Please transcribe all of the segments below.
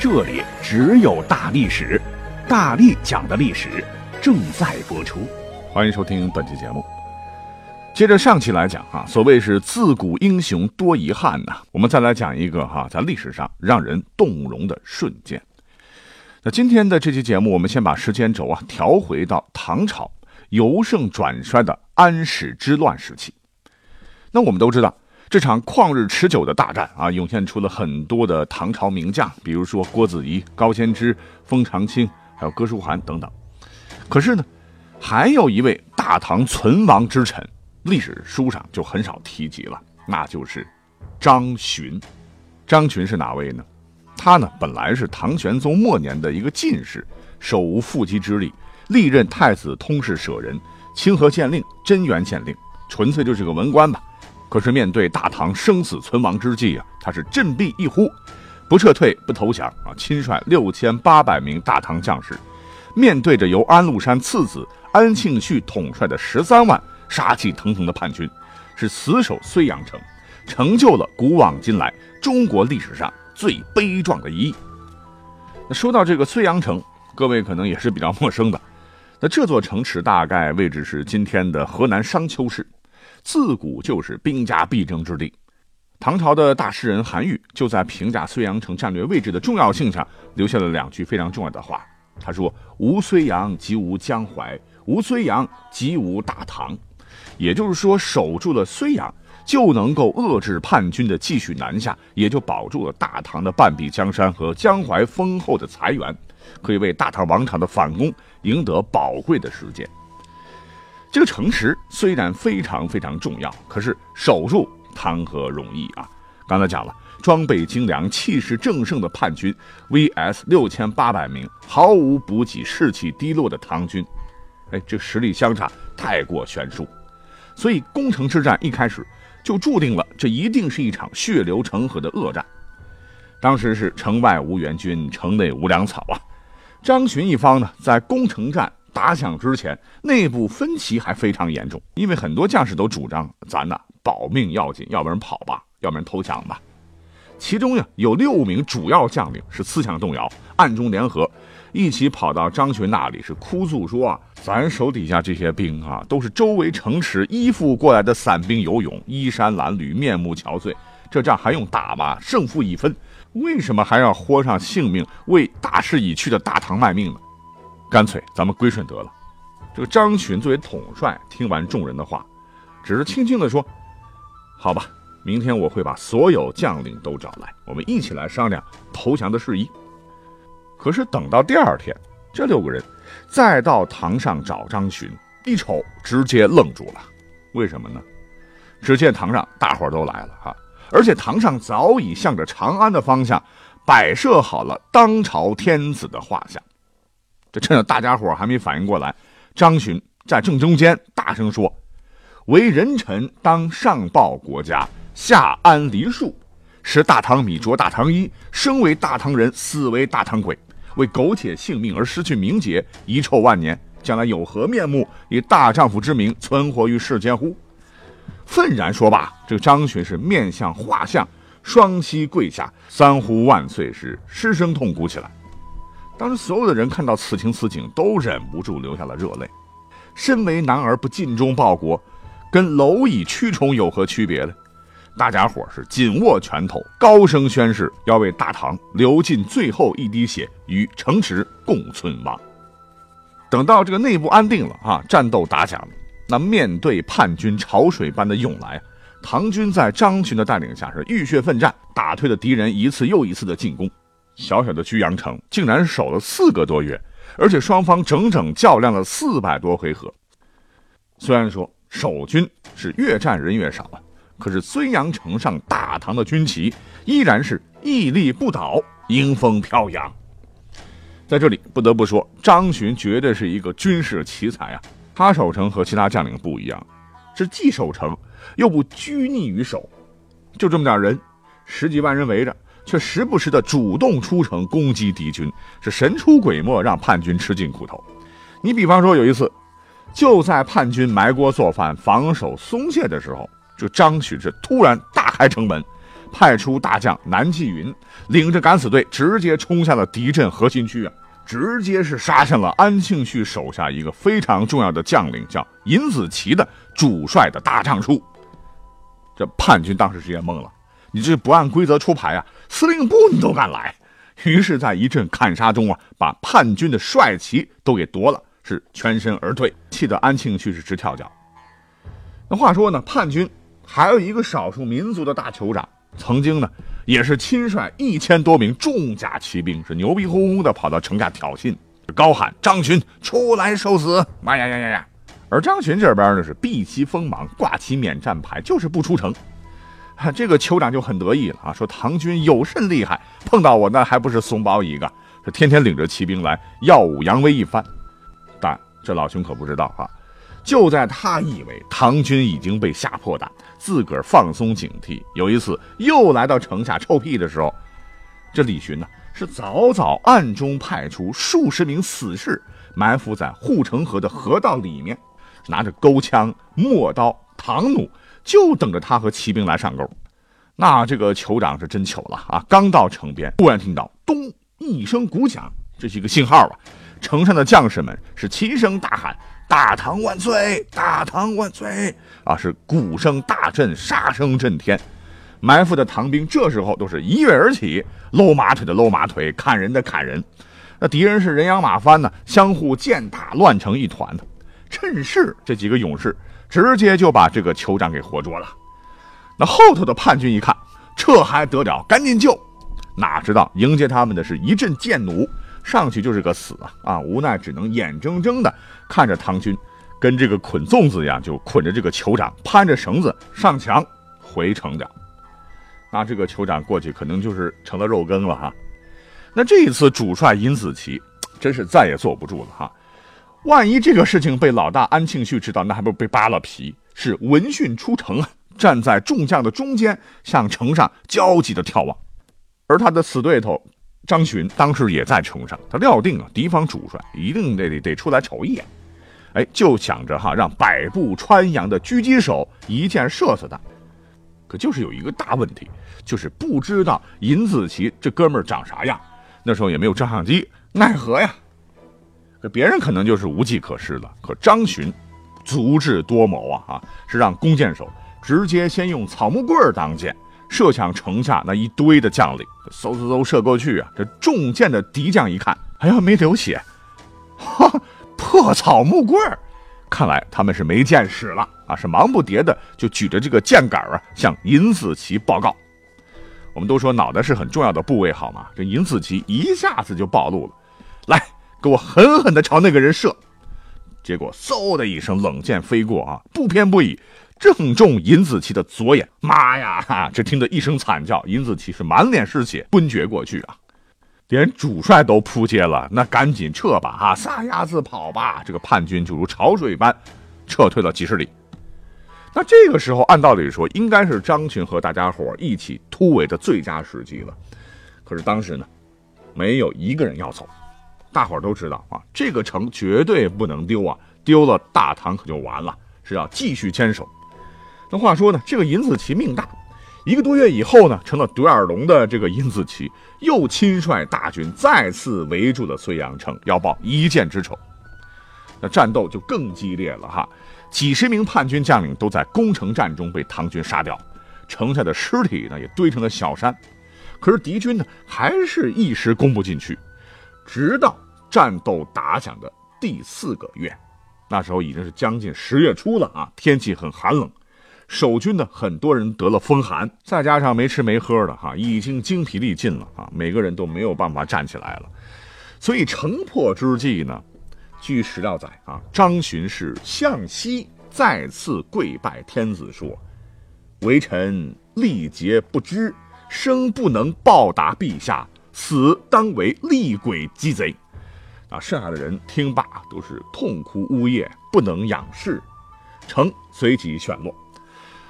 这里只有大历史，大力讲的历史正在播出，欢迎收听本期节目。接着上期来讲哈，所谓是自古英雄多遗憾呐，我们再来讲一个哈，在历史上让人动容的瞬间。那今天的这期节目，我们先把时间轴啊调回到唐朝由盛转衰的安史之乱时期。那我们都知道。这场旷日持久的大战啊，涌现出了很多的唐朝名将，比如说郭子仪、高仙芝、封长清，还有哥舒翰等等。可是呢，还有一位大唐存亡之臣，历史书上就很少提及了，那就是张巡。张巡是哪位呢？他呢，本来是唐玄宗末年的一个进士，手无缚鸡之力，历任太子通事舍人、清河县令、贞元县令，纯粹就是个文官吧。可是面对大唐生死存亡之际啊，他是振臂一呼，不撤退，不投降啊！亲率六千八百名大唐将士，面对着由安禄山次子安庆绪统帅的十三万杀气腾腾的叛军，是死守睢阳城，成就了古往今来中国历史上最悲壮的一役。那说到这个睢阳城，各位可能也是比较陌生的。那这座城池大概位置是今天的河南商丘市。自古就是兵家必争之地。唐朝的大诗人韩愈就在评价睢阳城战略位置的重要性上留下了两句非常重要的话。他说：“无睢阳即无江淮，无睢阳即无大唐。”也就是说，守住了睢阳，就能够遏制叛军的继续南下，也就保住了大唐的半壁江山和江淮丰厚的财源，可以为大唐王朝的反攻赢得宝贵的时间。这个城池虽然非常非常重要，可是守住谈何容易啊！刚才讲了，装备精良、气势正盛的叛军，VS 六千八百名毫无补给、士气低落的唐军，哎，这实力相差太过悬殊，所以攻城之战一开始就注定了这一定是一场血流成河的恶战。当时是城外无援军，城内无粮草啊！张巡一方呢，在攻城战。打响之前，内部分歧还非常严重，因为很多将士都主张咱呢保命要紧，要不然跑吧，要不然投降吧。其中呀有六名主要将领是思想动摇，暗中联合，一起跑到张巡那里是哭诉说啊，咱手底下这些兵啊都是周围城池依附过来的散兵游勇，衣衫褴褛，面目憔悴，这仗还用打吗？胜负已分，为什么还要豁上性命为大势已去的大唐卖命呢？干脆咱们归顺得了。这个张巡作为统帅，听完众人的话，只是轻轻地说：“好吧，明天我会把所有将领都找来，我们一起来商量投降的事宜。”可是等到第二天，这六个人再到堂上找张巡，一瞅直接愣住了。为什么呢？只见堂上大伙都来了哈，而且堂上早已向着长安的方向摆设好了当朝天子的画像。这趁着大家伙还没反应过来，张巡在正中间大声说：“为人臣当上报国家，下安黎庶，使大唐米着大唐衣，生为大唐人，死为大唐鬼，为苟且性命而失去名节，遗臭万年，将来有何面目以大丈夫之名存活于世间乎？”愤然说罢，这个张巡是面向画像，双膝跪下，三呼万岁时，失声痛哭起来。当时所有的人看到此情此景，都忍不住流下了热泪。身为男儿不尽忠报国，跟蝼蚁蛆虫有何区别呢？大家伙是紧握拳头，高声宣誓，要为大唐流尽最后一滴血，与城池共存亡。等到这个内部安定了啊，战斗打响了，那面对叛军潮水般的涌来，唐军在张巡的带领下是浴血奋战，打退了敌人一次又一次的进攻。小小的居阳城竟然守了四个多月，而且双方整整较量了四百多回合。虽然说守军是越战人越少啊，可是睢阳城上大唐的军旗依然是屹立不倒，迎风飘扬。在这里不得不说，张巡绝对是一个军事奇才啊！他守城和其他将领不一样，是既守城又不拘泥于守，就这么点人，十几万人围着，却时不时的主动出城攻击敌军，是神出鬼没，让叛军吃尽苦头。你比方说有一次，就在叛军埋锅做饭、防守松懈的时候，这张许是突然大开城门。派出大将南霁云，领着敢死队直接冲向了敌阵核心区啊！直接是杀向了安庆绪手下一个非常重要的将领，叫尹子奇的主帅的大帐处。这叛军当时直接懵了，你这不按规则出牌啊！司令部你都敢来？于是，在一阵砍杀中啊，把叛军的帅旗都给夺了，是全身而退，气得安庆绪是直跳脚。那话说呢，叛军还有一个少数民族的大酋长。曾经呢，也是亲率一千多名重甲骑兵，是牛逼哄哄的跑到城下挑衅，高喊张巡出来受死！妈呀呀呀呀！而张巡这边呢是避其锋芒，挂起免战牌，就是不出城。这个酋长就很得意了啊，说唐军有甚厉害，碰到我那还不是怂包一个？是天天领着骑兵来耀武扬威一番。但这老兄可不知道啊。就在他以为唐军已经被吓破胆，自个儿放松警惕，有一次又来到城下臭屁的时候，这李寻呢是早早暗中派出数十名死士埋伏在护城河的河道里面，拿着钩枪、陌刀、唐弩，就等着他和骑兵来上钩。那这个酋长是真糗了啊！刚到城边，突然听到咚一声鼓响，这是一个信号啊！城上的将士们是齐声大喊。大唐万岁！大唐万岁！啊，是鼓声大震，杀声震天。埋伏的唐兵这时候都是一跃而起，搂马腿的搂马腿，砍人的砍人。那敌人是人仰马翻呢，相互践踏，乱成一团的。趁势，这几个勇士直接就把这个酋长给活捉了。那后头的叛军一看，这还得了？赶紧救！哪知道迎接他们的是一阵箭弩。上去就是个死啊！啊，无奈只能眼睁睁的看着唐军跟这个捆粽子一样，就捆着这个酋长，攀着绳子上墙回城的。那这个酋长过去可能就是成了肉羹了哈。那这一次主帅尹子奇真是再也坐不住了哈。万一这个事情被老大安庆绪知道，那还不被扒了皮？是闻讯出城啊，站在众将的中间，向城上焦急的眺望，而他的死对头。张巡当时也在城上，他料定啊，敌方主帅一定得得得出来瞅一眼，哎，就想着哈，让百步穿杨的狙击手一箭射死他。可就是有一个大问题，就是不知道尹子奇这哥们儿长啥样。那时候也没有照相机，奈何呀？这别人可能就是无计可施了，可张巡足智多谋啊，啊，是让弓箭手直接先用草木棍当箭。射向城下那一堆的将领，嗖嗖嗖射过去啊！这中箭的敌将一看，哎呀，没流血，哈，破草木棍，看来他们是没箭使了啊！是忙不迭的就举着这个箭杆啊，向尹子奇报告。我们都说脑袋是很重要的部位，好吗？这尹子奇一下子就暴露了，来，给我狠狠的朝那个人射。结果嗖的一声，冷箭飞过啊，不偏不倚。正中尹子奇的左眼，妈呀！哈，只听得一声惨叫，尹子奇是满脸是血，昏厥过去啊！连主帅都扑街了，那赶紧撤吧！哈，撒丫子跑吧！这个叛军就如潮水般撤退了几十里。那这个时候，按道理说，应该是张群和大家伙一起突围的最佳时机了。可是当时呢，没有一个人要走。大伙都知道啊，这个城绝对不能丢啊！丢了大唐可就完了，是要继续坚守。那话说呢，这个尹子奇命大，一个多月以后呢，成了独眼龙的这个尹子奇又亲率大军再次围住了睢阳城，要报一箭之仇。那战斗就更激烈了哈，几十名叛军将领都在攻城战中被唐军杀掉，城下的尸体呢也堆成了小山。可是敌军呢还是一时攻不进去，直到战斗打响的第四个月，那时候已经是将近十月初了啊，天气很寒冷。守军呢很多人得了风寒，再加上没吃没喝的哈，已经精疲力尽了啊，每个人都没有办法站起来了。所以城破之际呢，据史料载啊，张巡是向西再次跪拜天子说：“微臣力竭不知，生不能报答陛下，死当为厉鬼鸡贼。”啊，剩下的人听罢都是痛哭呜咽，不能仰视，城随即陷落。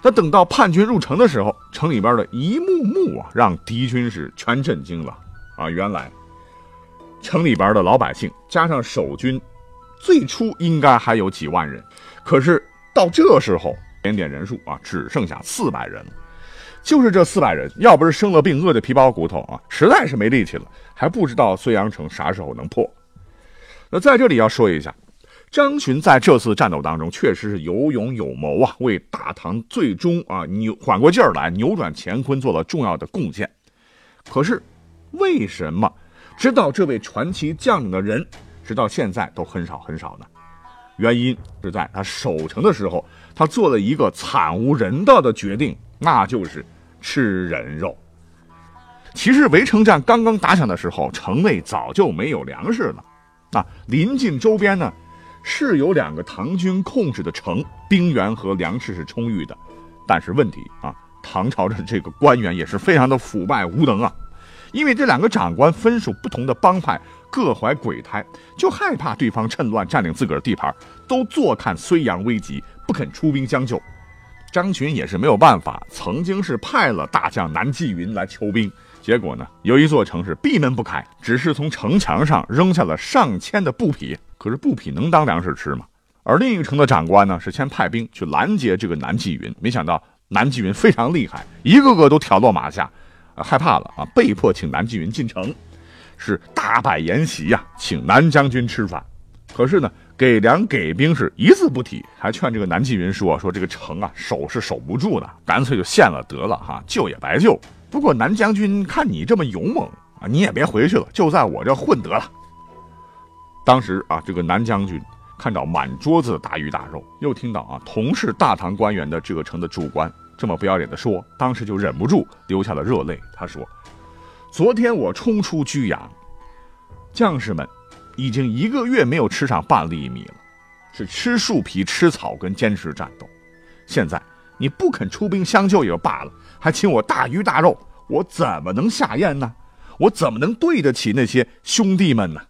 那等到叛军入城的时候，城里边的一幕幕啊，让敌军是全震惊了啊！原来城里边的老百姓加上守军，最初应该还有几万人，可是到这时候，点点人数啊，只剩下四百人了。就是这四百人，要不是生了病，饿得皮包骨头啊，实在是没力气了，还不知道睢阳城啥时候能破。那在这里要说一下。张巡在这次战斗当中确实是有勇有谋啊，为大唐最终啊扭缓过劲儿来，扭转乾坤做了重要的贡献。可是，为什么知道这位传奇将领的人，直到现在都很少很少呢？原因是在他守城的时候，他做了一个惨无人道的决定，那就是吃人肉。其实围城战刚刚打响的时候，城内早就没有粮食了，啊，临近周边呢。是有两个唐军控制的城，兵源和粮食是充裕的，但是问题啊，唐朝的这个官员也是非常的腐败无能啊，因为这两个长官分属不同的帮派，各怀鬼胎，就害怕对方趁乱占领自个儿地盘，都坐看睢阳危急，不肯出兵相救。张群也是没有办法，曾经是派了大将南霁云来求兵，结果呢，有一座城市闭门不开，只是从城墙上扔下了上千的布匹。可是布匹能当粮食吃吗？而另一城的长官呢，是先派兵去拦截这个南霁云，没想到南霁云非常厉害，一个个都挑落马下，害怕了啊，被迫请南霁云进城，是大摆筵席呀，请南将军吃饭。可是呢，给粮给兵是一字不提，还劝这个南霁云说：“说这个城啊，守是守不住的，干脆就献了得了哈，救也白救。不过南将军看你这么勇猛啊，你也别回去了，就在我这混得了。”当时啊，这个南将军看到满桌子的大鱼大肉，又听到啊同是大唐官员的这个城的主官这么不要脸的说，当时就忍不住流下了热泪。他说：“昨天我冲出居阳，将士们已经一个月没有吃上半粒米了，是吃树皮、吃草根坚持战斗。现在你不肯出兵相救也就罢了，还请我大鱼大肉，我怎么能下咽呢？我怎么能对得起那些兄弟们呢？”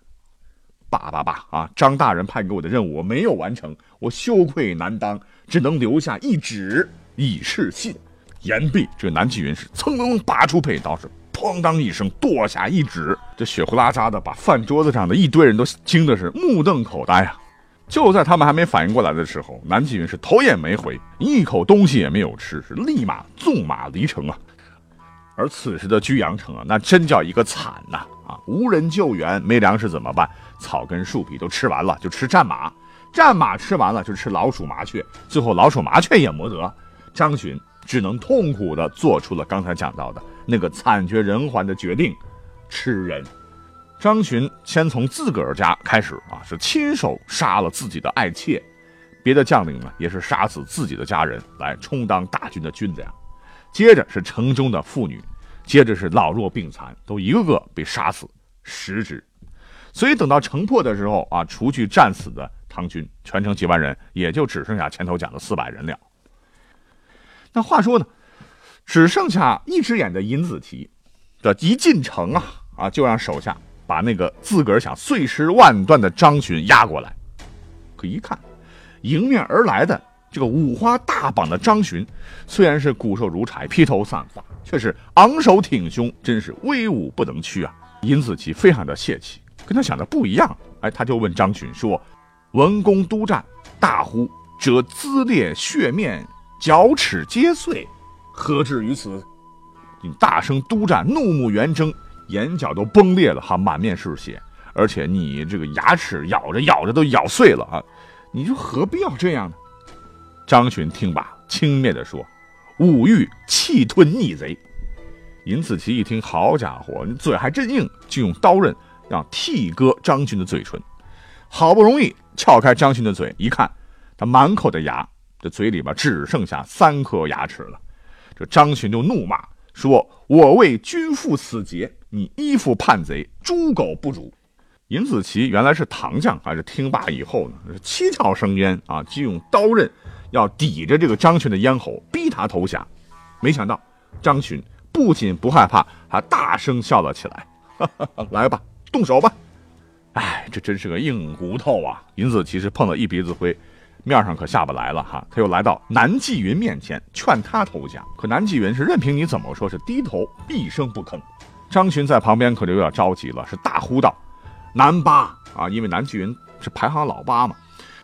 罢罢罢啊！张大人派给我的任务我没有完成，我羞愧难当，只能留下一纸以示信。言毕，这南霁云是噌楞拔出佩刀，是哐当一声剁下一指，这血呼啦扎的，把饭桌子上的一堆人都惊的是目瞪口呆啊！就在他们还没反应过来的时候，南霁云是头也没回，一口东西也没有吃，是立马纵马离城啊！而此时的居阳城啊，那真叫一个惨呐！啊，无人救援，没粮食怎么办？草根树皮都吃完了，就吃战马；战马吃完了，就吃老鼠麻雀。最后老鼠麻雀也没得，张巡只能痛苦地做出了刚才讲到的那个惨绝人寰的决定：吃人。张巡先从自个儿家开始啊，是亲手杀了自己的爱妾；别的将领呢，也是杀死自己的家人来充当大军的军粮。接着是城中的妇女，接着是老弱病残，都一个个被杀死食之。所以等到城破的时候啊，除去战死的唐军，全城几万人，也就只剩下前头讲的四百人了。那话说呢，只剩下一只眼的尹子奇，这一进城啊啊，就让手下把那个自个儿想碎尸万段的张巡押过来。可一看，迎面而来的。这个五花大绑的张巡，虽然是骨瘦如柴、披头散发，却是昂首挺胸，真是威武不能屈啊！尹子奇非常的泄气，跟他想的不一样。哎，他就问张巡说：“文公督战，大呼则滋裂血面，脚齿皆碎，何至于此？你大声督战，怒目圆睁，眼角都崩裂了，哈，满面是血，而且你这个牙齿咬着咬着都咬碎了啊！你就何必要这样呢？”张巡听罢，轻蔑地说：“武欲气吞逆贼。”尹子奇一听，好家伙，你嘴还真硬，就用刀刃让剃割张巡的嘴唇。好不容易撬开张巡的嘴，一看，他满口的牙，这嘴里边只剩下三颗牙齿了。这张巡就怒骂说：“我为君父死节，你依附叛贼，猪狗不如。”尹子奇原来是唐将，还是听罢以后呢，是七窍生烟啊，就用刀刃。要抵着这个张巡的咽喉，逼他投降。没想到张巡不仅不害怕，还大声笑了起来。来吧，动手吧！哎，这真是个硬骨头啊！尹子奇是碰了一鼻子灰，面上可下不来了哈。他又来到南霁云面前，劝他投降。可南霁云是任凭你怎么说，是低头一声不吭。张巡在旁边可就有点着急了，是大呼道：“南八啊！”因为南霁云是排行老八嘛。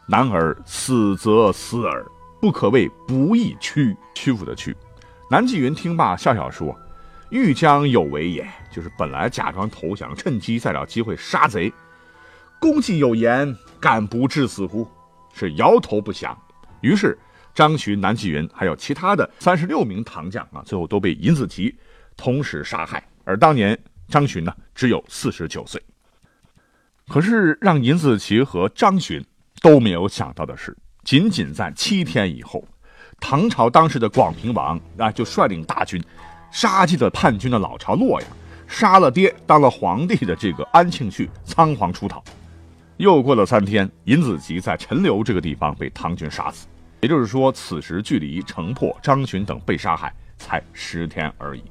男儿死则死耳，不可谓不义屈。屈服的屈。南霁云听罢，笑笑说：“欲将有为也，就是本来假装投降，趁机再找机会杀贼。”公既有言，敢不至死乎？是摇头不响。于是张巡、南霁云还有其他的三十六名唐将啊，最后都被尹子奇同时杀害。而当年张巡呢，只有四十九岁。可是让尹子奇和张巡都没有想到的是，仅仅在七天以后，唐朝当时的广平王啊，就率领大军杀进了叛军的老巢洛阳，杀了爹当了皇帝的这个安庆绪，仓皇出逃。又过了三天，尹子吉在陈留这个地方被唐军杀死。也就是说，此时距离城破、张巡等被杀害才十天而已。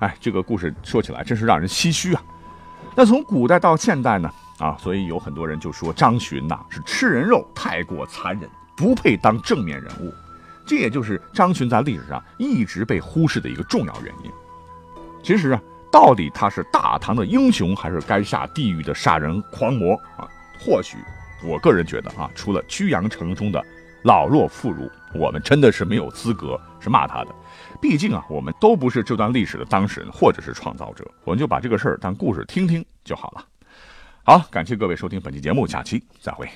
哎，这个故事说起来真是让人唏嘘啊。那从古代到现代呢？啊，所以有很多人就说张巡呐是吃人肉，太过残忍，不配当正面人物。这也就是张巡在历史上一直被忽视的一个重要原因。其实啊。到底他是大唐的英雄，还是该下地狱的杀人狂魔啊？或许，我个人觉得啊，除了居阳城中的老弱妇孺，我们真的是没有资格是骂他的。毕竟啊，我们都不是这段历史的当事人或者是创造者，我们就把这个事儿当故事听听就好了。好，感谢各位收听本期节目，下期再会。